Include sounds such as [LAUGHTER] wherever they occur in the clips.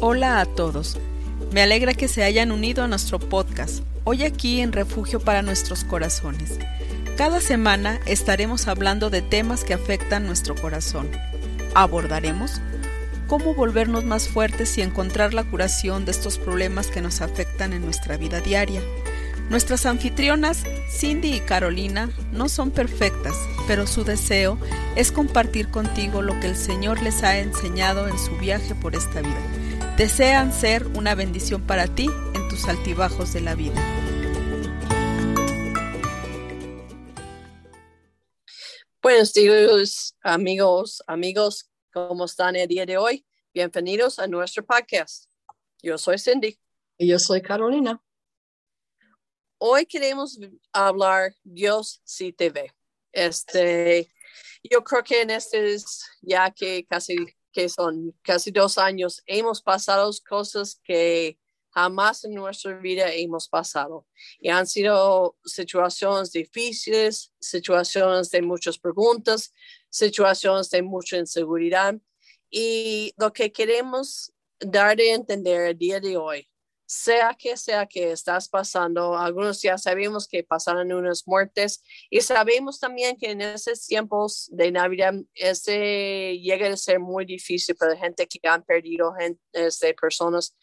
Hola a todos. Me alegra que se hayan unido a nuestro podcast, hoy aquí en Refugio para nuestros corazones. Cada semana estaremos hablando de temas que afectan nuestro corazón. Abordaremos cómo volvernos más fuertes y encontrar la curación de estos problemas que nos afectan en nuestra vida diaria. Nuestras anfitrionas, Cindy y Carolina, no son perfectas, pero su deseo es compartir contigo lo que el Señor les ha enseñado en su viaje por esta vida desean ser una bendición para ti en tus altibajos de la vida. Buenos días, amigos, amigos, ¿cómo están el día de hoy? Bienvenidos a nuestro podcast. Yo soy Cindy. Y yo soy Carolina. Hoy queremos hablar Dios sí te ve. Este, yo creo que en este, ya que casi que son casi dos años, hemos pasado cosas que jamás en nuestra vida hemos pasado. Y han sido situaciones difíciles, situaciones de muchas preguntas, situaciones de mucha inseguridad. Y lo que queremos dar de entender el día de hoy sea que sea que estás pasando, algunos ya sabemos que pasaron unas muertes y sabemos también que en esos tiempos de Navidad ese llega a ser muy difícil para gente que han perdido gente, este, personas.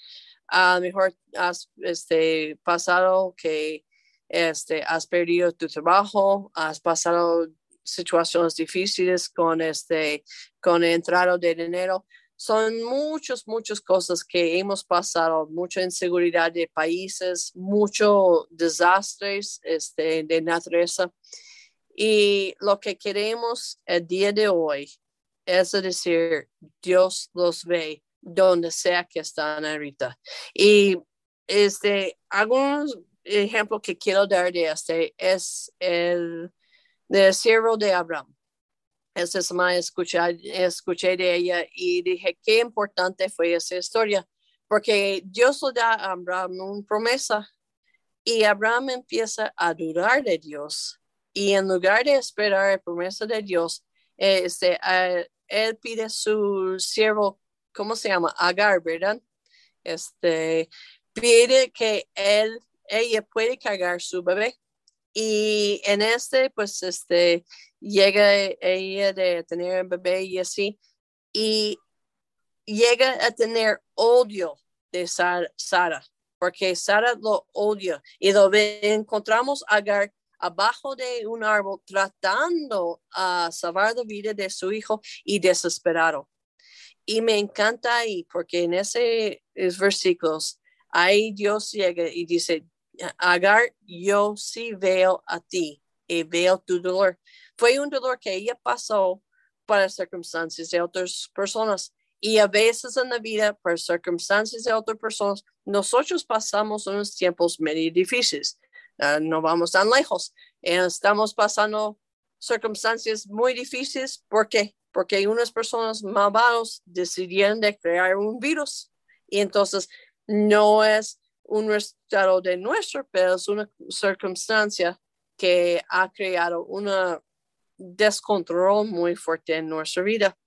A lo mejor has este, pasado que este, has perdido tu trabajo, has pasado situaciones difíciles con, este, con el entrado de dinero son muchas, muchas cosas que hemos pasado, mucha inseguridad de países, muchos desastres este, de naturaleza. Y lo que queremos el día de hoy es decir, Dios los ve donde sea que están ahorita. Y este, algunos ejemplos que quiero dar de este es el del siervo de Abraham. Esa semana escuché, escuché de ella y dije qué importante fue esa historia, porque Dios le da a Abraham una promesa y Abraham empieza a dudar de Dios. Y en lugar de esperar la promesa de Dios, este, él pide su siervo, ¿cómo se llama? Agar, ¿verdad? Este, pide que él, ella puede cargar su bebé. Y en este, pues, este, llega ella de tener bebé y así, y llega a tener odio de Sara, porque Sara lo odia y lo encontramos Agar abajo de un árbol tratando a salvar la vida de su hijo y desesperado. Y me encanta ahí porque en ese versículos ahí Dios llega y dice, Agar, yo sí veo a ti y veo tu dolor. Fue un dolor que ella pasó para circunstancias de otras personas. Y a veces en la vida, por circunstancias de otras personas, nosotros pasamos unos tiempos medio difíciles. Ah, no vamos tan lejos. estamos pasando circunstancias muy difíciles. ¿Por qué? Porque unas personas malvadas decidieron de crear un virus. Y entonces no es un resultado de nuestro, pero es una circunstancia que ha creado una descontrol muy fuerte en nuestra vida.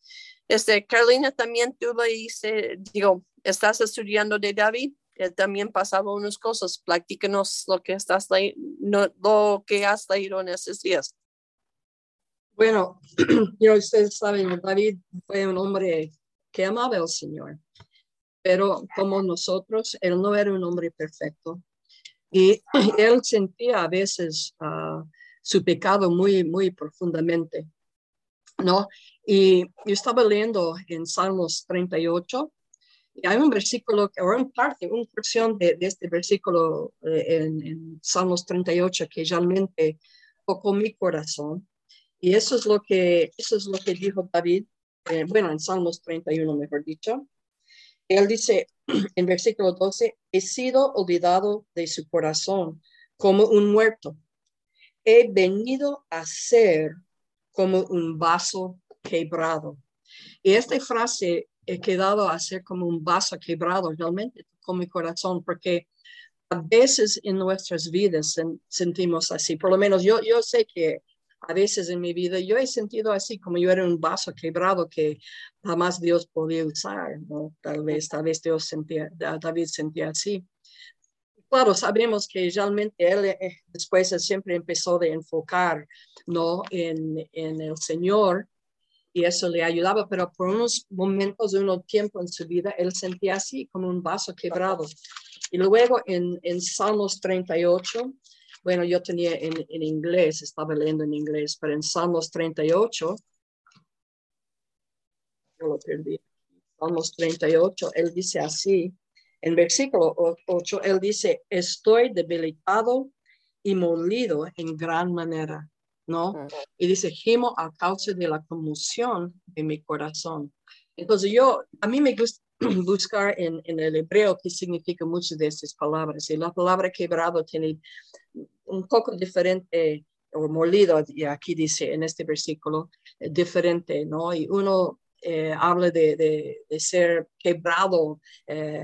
Este, Carolina, también tú le dice, digo, estás estudiando de David, él también pasaba unas cosas, platícanos lo que estás no, lo que has leído en esos días. Bueno, [CLEARS THROAT] yo, ustedes saben, David fue un hombre que amaba al Señor, pero como nosotros, él no era un hombre perfecto. Y [CLEARS THROAT] él sentía a veces uh, su pecado muy, muy profundamente, ¿no? Y yo estaba leyendo en Salmos 38 y hay un versículo, o una parte, una porción de, este versículo eh, en, Salmos 38 que realmente tocó mi corazón. Y eso es lo que, eso es lo que dijo David, eh, bueno, en Salmos 31, mejor dicho. Él dice [CLEARS THROAT] en versículo 12, he sido olvidado de su corazón como un muerto he venido a ser como un vaso quebrado. Y esta frase he quedado a ser como un vaso quebrado realmente con mi corazón, porque a veces en nuestras vidas sentimos así. Por lo menos yo, yo sé que a veces en mi vida yo he sentido así como yo era un vaso quebrado que jamás Dios podía usar, ¿no? Tal vez, tal vez Dios sentía, David sentía así. Claro, sabemos que realmente él eh, después siempre empezó de enfocar, ¿no? En, en el Señor y eso le ayudaba, pero por unos momentos de unos tiempo en su vida, él sentía así como un vaso quebrado. Y luego en, en Salmos 38, bueno, yo tenía en, en, inglés, estaba leyendo en inglés, pero en Salmos 38, yo lo perdí. Salmos 38, él dice así, en versículo 8, él dice, estoy debilitado y molido en gran manera, ¿no? Y dice, gimo a causa de la conmoción de mi corazón. Entonces yo, a mí me gusta [CLEARS THROAT] buscar en, en el hebreo qué significa muchas de estas palabras. Y la palabra quebrado tiene un poco diferente o molido, y aquí dice en este versículo, eh, diferente, ¿no? Y uno eh, habla de, de, de, ser quebrado, eh,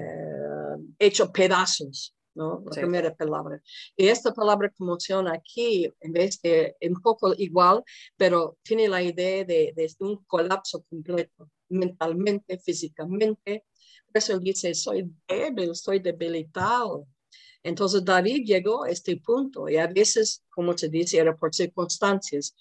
hecho pedazos, ¿no? La primera palabra. Y esta palabra conmoción aquí, en vez de un poco igual, pero tiene la idea de, de un colapso completo, mentalmente, físicamente. Por eso él dice, soy débil, soy debilitado. Entonces David llegó a este punto y a veces, como se dice, era por circunstancias.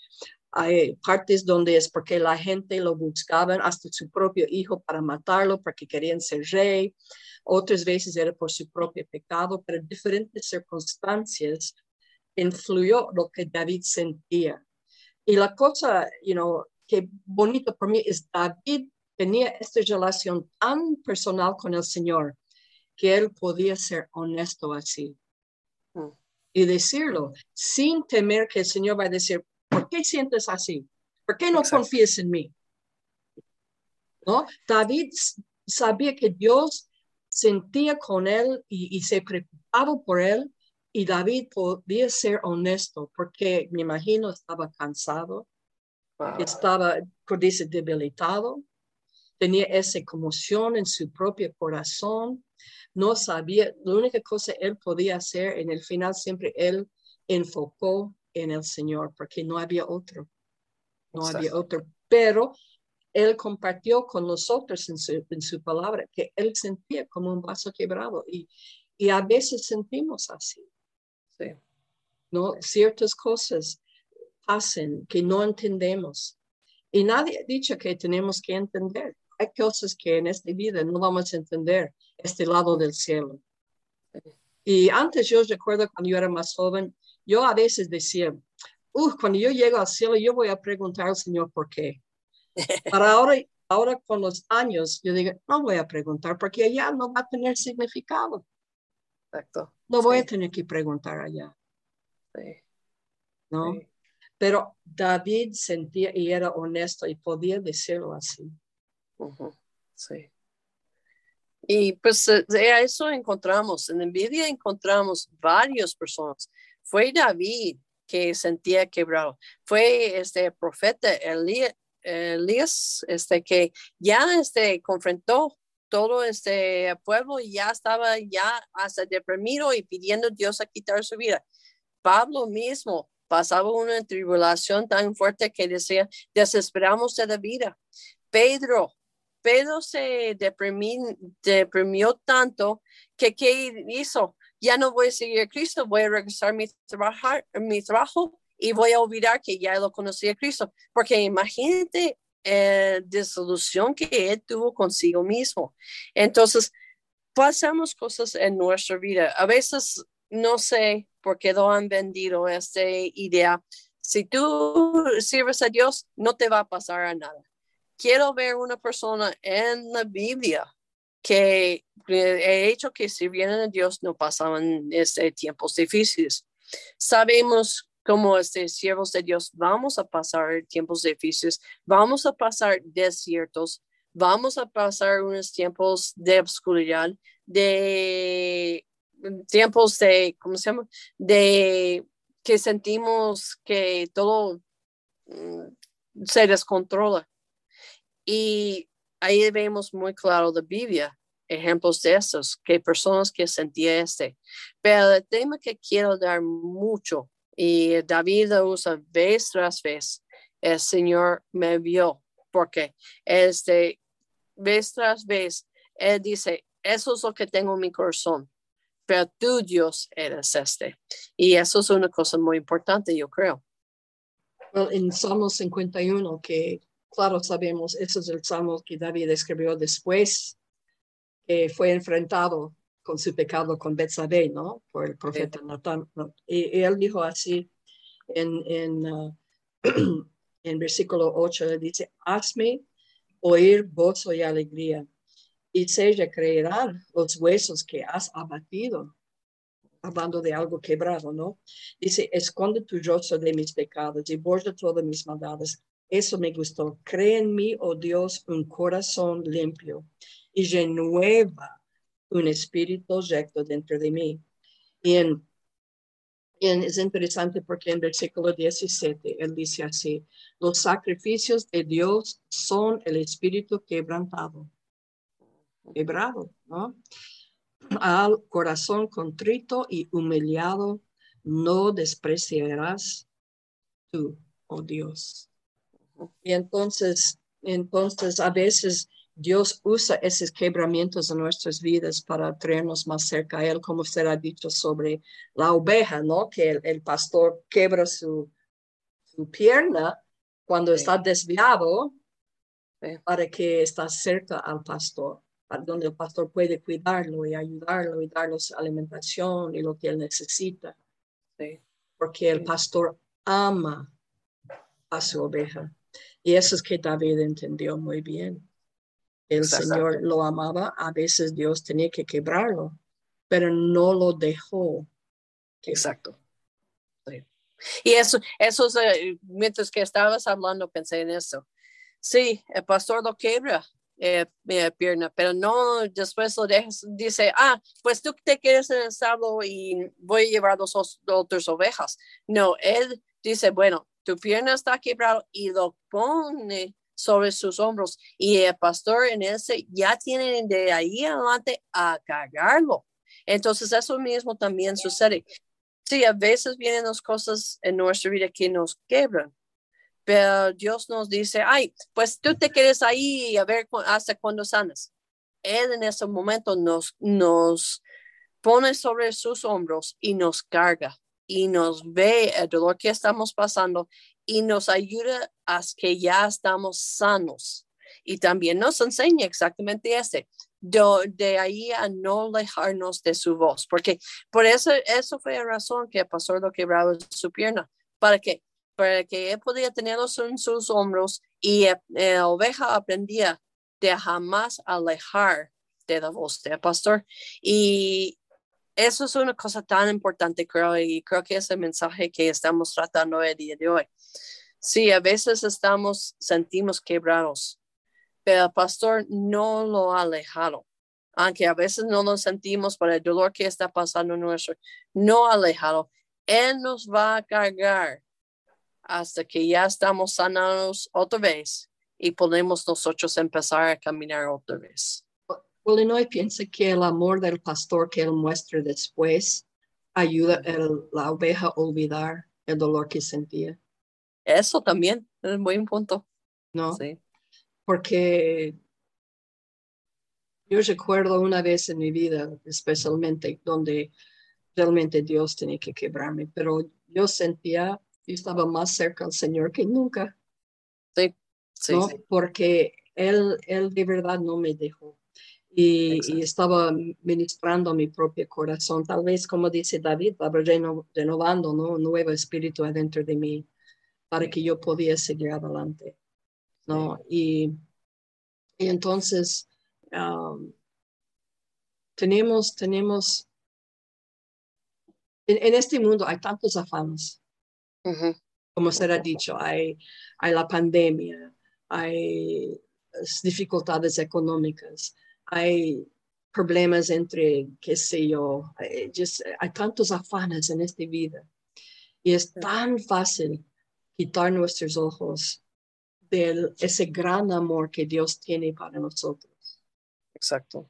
Hay partes donde es porque la gente lo buscaban hasta su propio hijo para matarlo porque querían ser rey. Otras veces era por su propio pecado, pero en diferentes circunstancias influyó lo que David sentía. Y la cosa, you know, que bonito para mí es David tenía esta relación tan personal con el Señor que él podía ser honesto así mm. y decirlo sin temer que el Señor va a decir, ¿por qué sientes así? ¿Por qué no confías en mí? ¿No? David sabía que Dios sentía con él y, se preocupaba por él y David podía ser honesto porque me imagino estaba cansado, estaba, dice, debilitado, tenía esa conmoción en su propio corazón no sabía, la única cosa él podía hacer en el final siempre él enfocó en el Señor porque no había otro, no había otro, pero él compartió con nosotros en su, en su, palabra que él sentía como un vaso quebrado y, y a veces sentimos así. Sí. ¿no? Ciertas cosas hacen que no entendemos y nadie ha dicho que tenemos que entender. Hay cosas que en esta vida no vamos a entender este lado del cielo. Y antes yo recuerdo cuando yo era más joven, yo a veces decía, cuando yo llego al cielo, yo voy a preguntar al Señor por qué. [LAUGHS] Para ahora, ahora con los años, yo digo, no voy a preguntar porque allá no va a tener significado. Exacto. No voy a tener que preguntar allá. Sí. ¿No? Pero David sentía y era honesto y podía decirlo así. Sí. Y pues eh, a eso encontramos, en envidia encontramos varias personas. Fue David que sentía quebrado, fue este profeta Elías, este que ya este confrontó todo este pueblo y ya estaba ya hasta deprimido y pidiendo a Dios a quitar su vida. Pablo mismo pasaba una tribulación tan fuerte que decía, desesperamos de la vida. Pedro Pedro se deprimió, tanto que ¿qué hizo? Ya no voy a seguir a Cristo, voy a regresar mi, trabajar, mi trabajo y voy a olvidar que ya lo conocí a Cristo. Porque imagínate la eh, disolución que él tuvo consigo mismo. Entonces, pasamos cosas en nuestra vida. A veces, no sé por qué lo han vendido esta idea. Si tú sirves a Dios, no te va a pasar a nada quiero ver una persona en la Biblia que he hecho que si vienen a Dios no pasaban este, tiempos difíciles. Sabemos como este, siervos de Dios vamos a pasar tiempos difíciles, vamos a pasar desiertos, vamos a pasar unos tiempos de oscuridad, de tiempos de, ¿cómo se llama? De que sentimos que todo mm, se descontrola. Y ahí vemos muy claro la Biblia, ejemplos de esos, que personas que sentían este. Pero el tema que quiero dar mucho Y David lo usa vez tras vez. El Señor me vio, porque este, vez tras vez, Él dice, eso es lo que tengo en mi corazón, pero tú, Dios, eres este. Y eso es una cosa muy importante, yo creo. Well, en Salmo 51, que claro sabemos, ese es el salmo que David escribió después que fue enfrentado con su pecado con Betsabé, ¿no? Por el profeta Natán. ¿no? Y, y, él dijo así en, en, uh, [CLEARS THROAT] en versículo 8, le dice, hazme oír gozo y alegría, y se recrearán los huesos que has abatido, hablando de algo quebrado, ¿no? Dice, esconde tu rostro de mis pecados y borra todas mis maldades. Eso me gustó. Cree en mí, oh Dios, un corazón limpio y renueva un espíritu recto dentro de mí. Y, en, y es interesante porque en versículo 17 él dice así, los sacrificios de Dios son el espíritu quebrantado, quebrado, ¿no? Al corazón contrito y humillado no despreciarás tú, oh Dios. Y entonces, entonces a veces Dios usa esos quebramientos en nuestras vidas para traernos más cerca a Él, como usted ha dicho sobre la oveja, ¿no? Que el, pastor quebra su, su pierna cuando está desviado para que está cerca al pastor, donde el pastor puede cuidarlo y ayudarlo y darle su alimentación y lo que él necesita. Porque el pastor ama a su oveja. Y eso es que David entendió muy bien el Señor lo amaba, a veces Dios tenía que quebrarlo, pero no lo dejó. Exacto. Y eso, eso eh, mientras que estabas hablando, pensé en eso. Sí, el pastor lo quebra, eh, pierna, pero no después lo dejas, dice, ah, pues tú te quedas en el establo y voy a llevar dos otras ovejas. No, él dice, bueno, tu pierna está quebrada y lo pone sobre sus hombros y el pastor en ese ya tiene de ahí adelante a cargarlo. Entonces eso mismo también sucede. Sí, a veces vienen las cosas en nuestra vida que nos quebran, pero Dios nos dice, ay, pues tú te quedes ahí a ver hasta cuando sanas. Él en ese momento nos, nos pone sobre sus hombros y nos carga y nos ve el dolor que estamos pasando y nos ayuda a que ya estamos sanos. Y también nos enseña exactamente ese, de, ahí a no alejarnos de su voz, porque por eso, eso fue la razón que el pastor lo quebraba su pierna, para que, para que él podía tenerlos en sus hombros y la oveja aprendía de jamás alejar de la voz del pastor. Y eso es una cosa tan importante, creo, y creo que es el mensaje que estamos tratando el día de hoy. Sí, a veces estamos, sentimos quebrados, pero el pastor no lo ha alejado. Aunque a veces no lo sentimos por el dolor que está pasando nuestro, no ha alejado. Él nos va a cargar hasta que ya estamos sanados otra vez y podemos nosotros empezar a caminar otra vez. Illinois piensa que el amor del pastor que él muestra después ayuda a la oveja a olvidar el dolor que sentía. Eso también es un buen punto. No, sí. porque yo recuerdo una vez en mi vida, especialmente donde realmente Dios tenía que quebrarme, pero yo sentía, yo estaba más cerca al Señor que nunca. Sí, sí, sí. Porque él, él de verdad no me dejó y, estaba ministrando mi propio corazón. Tal vez, como dice David, renovando ¿no? un nuevo espíritu adentro de mí para que yo podía seguir adelante. ¿no? Y, y entonces um, tenemos, tenemos, en, este mundo hay tantos afanes, como se ha dicho, hay, hay la pandemia, hay dificultades económicas, hay problemas entre, qué sé yo, hay, hay tantos afanes en esta vida. Y es tan fácil quitar nuestros ojos de ese gran amor que Dios tiene para nosotros. Exacto.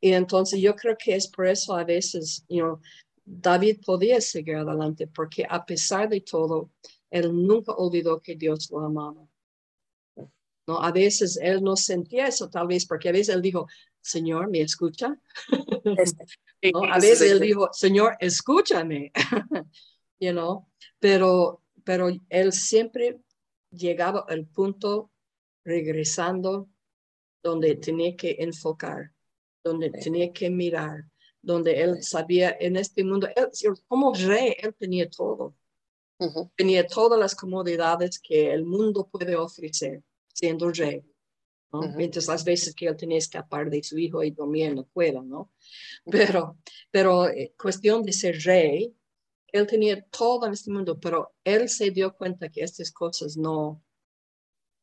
Y entonces yo creo que es por eso a veces, you know, David podía seguir adelante porque a pesar de todo, él nunca olvidó que Dios lo amaba. ¿No? A veces él no sentía eso, tal vez porque a veces él dijo, Señor, ¿me escucha? [LAUGHS] Este, a veces él dijo, Señor, escúchame. [LAUGHS] you know? pero, pero él siempre llegaba al punto regresando donde tenía que enfocar, donde tenía que mirar, donde él sabía en este mundo, como rey, él tenía todo. Tenía todas las comodidades que el mundo puede ofrecer siendo rey. Mientras las veces que él tenía que escapar de su hijo y dormir no puedo, ¿no? Pero, pero eh, cuestión de ser rey, él tenía todo en este mundo, pero él se dio cuenta que estas cosas no,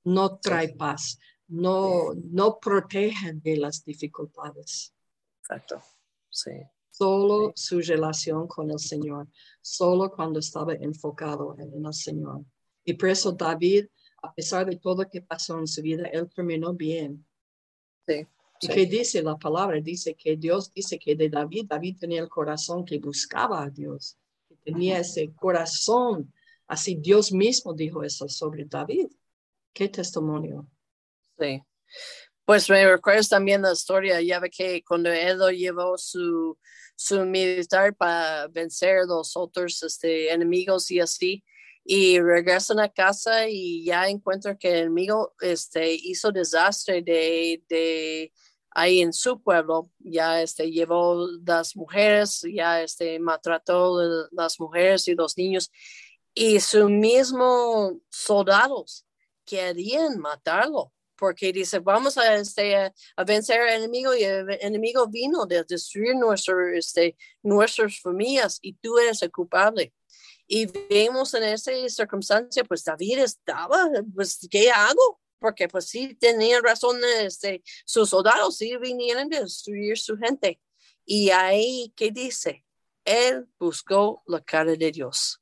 no trae paz, no, no protegen de las dificultades. Exacto, sí. Solo su relación con el Señor, solo cuando estaba enfocado en el Señor. Y por eso David, a pesar de todo lo que pasó en su vida, él terminó bien. Sí. ¿Y qué dice la palabra? Dice que Dios dice que de David, David tenía el corazón que buscaba a Dios, que tenía ese corazón. Así Dios mismo dijo eso sobre David. ¿Qué testimonio? Sí. Pues me recuerdas también la historia, ya ve que cuando él llevó su, su militar para vencer los otros este, enemigos y así, y regresan a casa y ya encuentran que el enemigo este, hizo desastre de, de ahí en su pueblo, ya este, llevó las mujeres, ya este, maltrató las mujeres y los niños, y sus mismos soldados querían matarlo porque dice, vamos a, este, a, vencer al enemigo y el enemigo vino de destruir nuestro, este, nuestras familias y tú eres el culpable. Y vemos en esa circunstancia, pues David estaba, pues, ¿qué hago? Porque pues sí, tenía razón este, sus soldados, sí vinieron a destruir su gente. Y ahí, ¿qué dice? Él buscó la cara de Dios.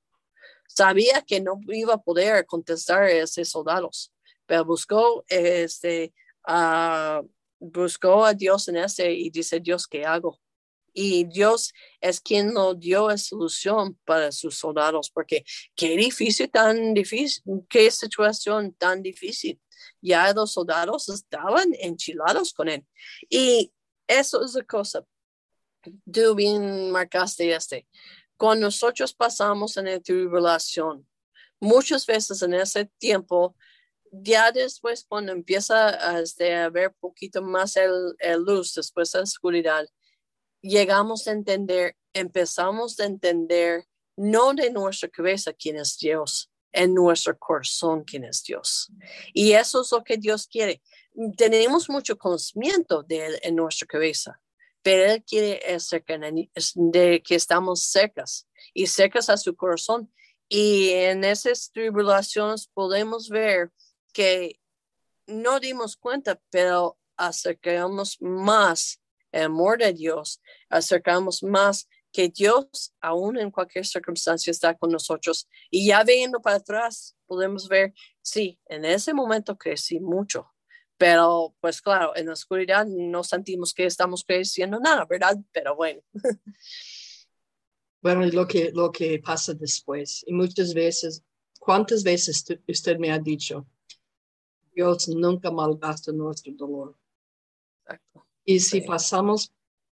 Sabía que no iba a poder contestar a esos soldados pero buscó, este, buscó a Dios en ese y dice, Dios, ¿qué hago? Y Dios es quien lo dio la solución para sus soldados, porque qué difícil, tan difícil, qué situación tan difícil. Ya los soldados estaban enchilados con él. Y eso es la cosa. Tú bien marcaste este. Cuando nosotros pasamos en la tribulación, muchas veces en ese tiempo ya después cuando empieza a, este, a ver poquito más el, luz, después de la oscuridad, llegamos a entender, empezamos a entender no de nuestra cabeza quién es Dios, en nuestro corazón quién es Dios. Y eso es lo que Dios quiere. Tenemos mucho conocimiento de Él en nuestra cabeza, pero Él quiere de que estamos cercas y cercas a su corazón. Y en esas tribulaciones podemos ver que no dimos cuenta, pero acercamos más el amor de Dios, acercamos más que Dios, aún en cualquier circunstancia, está con nosotros. Y ya viendo para atrás, podemos ver, sí, en ese momento crecí mucho, pero pues claro, en la oscuridad no sentimos que estamos creciendo nada, ¿verdad? Pero bueno. Bueno, lo que, lo que pasa después. Y muchas veces, ¿cuántas veces usted me ha dicho? Dios nunca malgasta nuestro dolor. Y si pasamos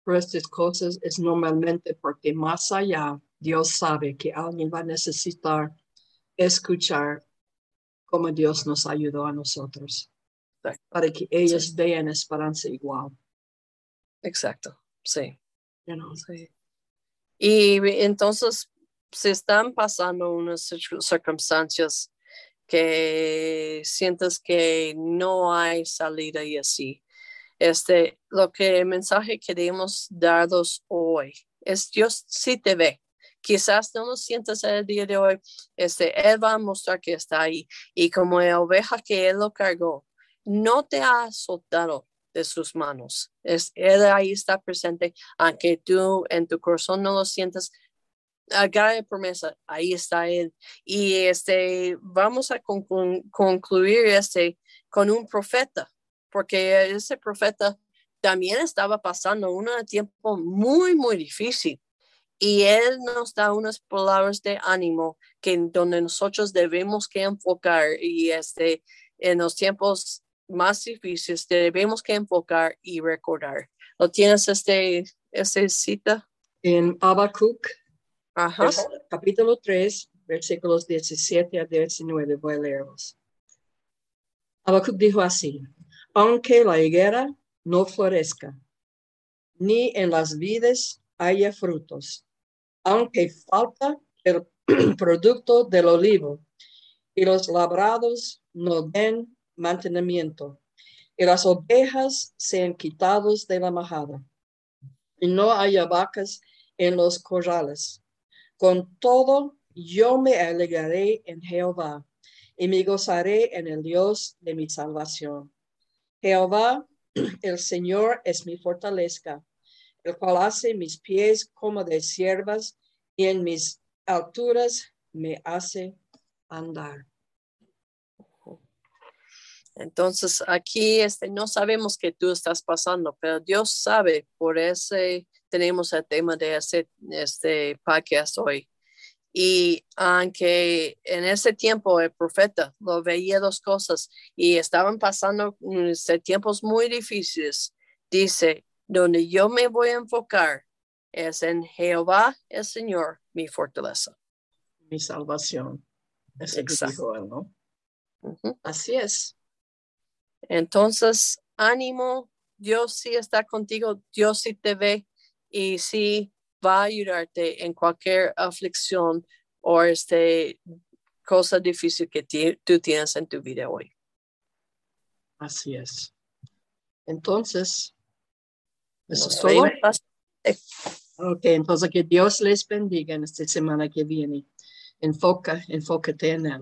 por estas cosas es normalmente porque más allá Dios sabe que alguien va a necesitar escuchar cómo Dios nos ayudó a nosotros. Para que ellos vean esperanza igual. Exacto, sí. sí. Y entonces se están pasando unas circunstancias que sientes que no hay salida y así. Este, lo que el mensaje queremos daros hoy es Dios sí te ve. Quizás no lo sientas el día de hoy, este, Él va a mostrar que está ahí. Y como la oveja que Él lo cargó, no te ha soltado de sus manos. Es, él ahí está presente, aunque tú en tu corazón no lo sientas, haga promesa, ahí está él. Y este, vamos a concluir este con un profeta, porque ese profeta también estaba pasando un tiempo muy, muy difícil. y Él nos da unas palabras de ánimo que donde nosotros debemos que enfocar y este, en los tiempos más difíciles debemos que enfocar y recordar. ¿Lo tienes este, este cita? En Habacuc, Ajá. capítulo 3, versículos 17 a 19, voy a leerlos. Habacuc dijo así, aunque la higuera no florezca, ni en las vides haya frutos, aunque falta el [CLEARS THROAT] producto del olivo y los labrados no den mantenimiento y las ovejas sean quitados de la majada y no haya vacas en los corrales. Con todo, yo me alegraré en Jehová y me gozaré en el Dios de mi salvación. Jehová, el Señor, es mi fortaleza, el cual hace mis pies como de siervas y en mis alturas me hace andar. Entonces aquí este, no sabemos que tú estás pasando, pero Dios sabe, por eso tenemos el tema de este, este podcast hoy. Y aunque en ese tiempo el profeta lo veía dos cosas y estaban pasando este, tiempos muy difíciles, dice, donde yo me voy a enfocar es en Jehová, el Señor, mi fortaleza. Mi salvación. Exacto. ¿no? Así es. Entonces, ánimo, Dios sí está contigo, Dios sí te ve y sí va a ayudarte en cualquier aflicción o este cosa difícil que tú tienes en tu vida hoy. Así es. Entonces, eso es todo. Ok, entonces que Dios les bendiga en esta semana que viene. Enfoca, enfócate en Él.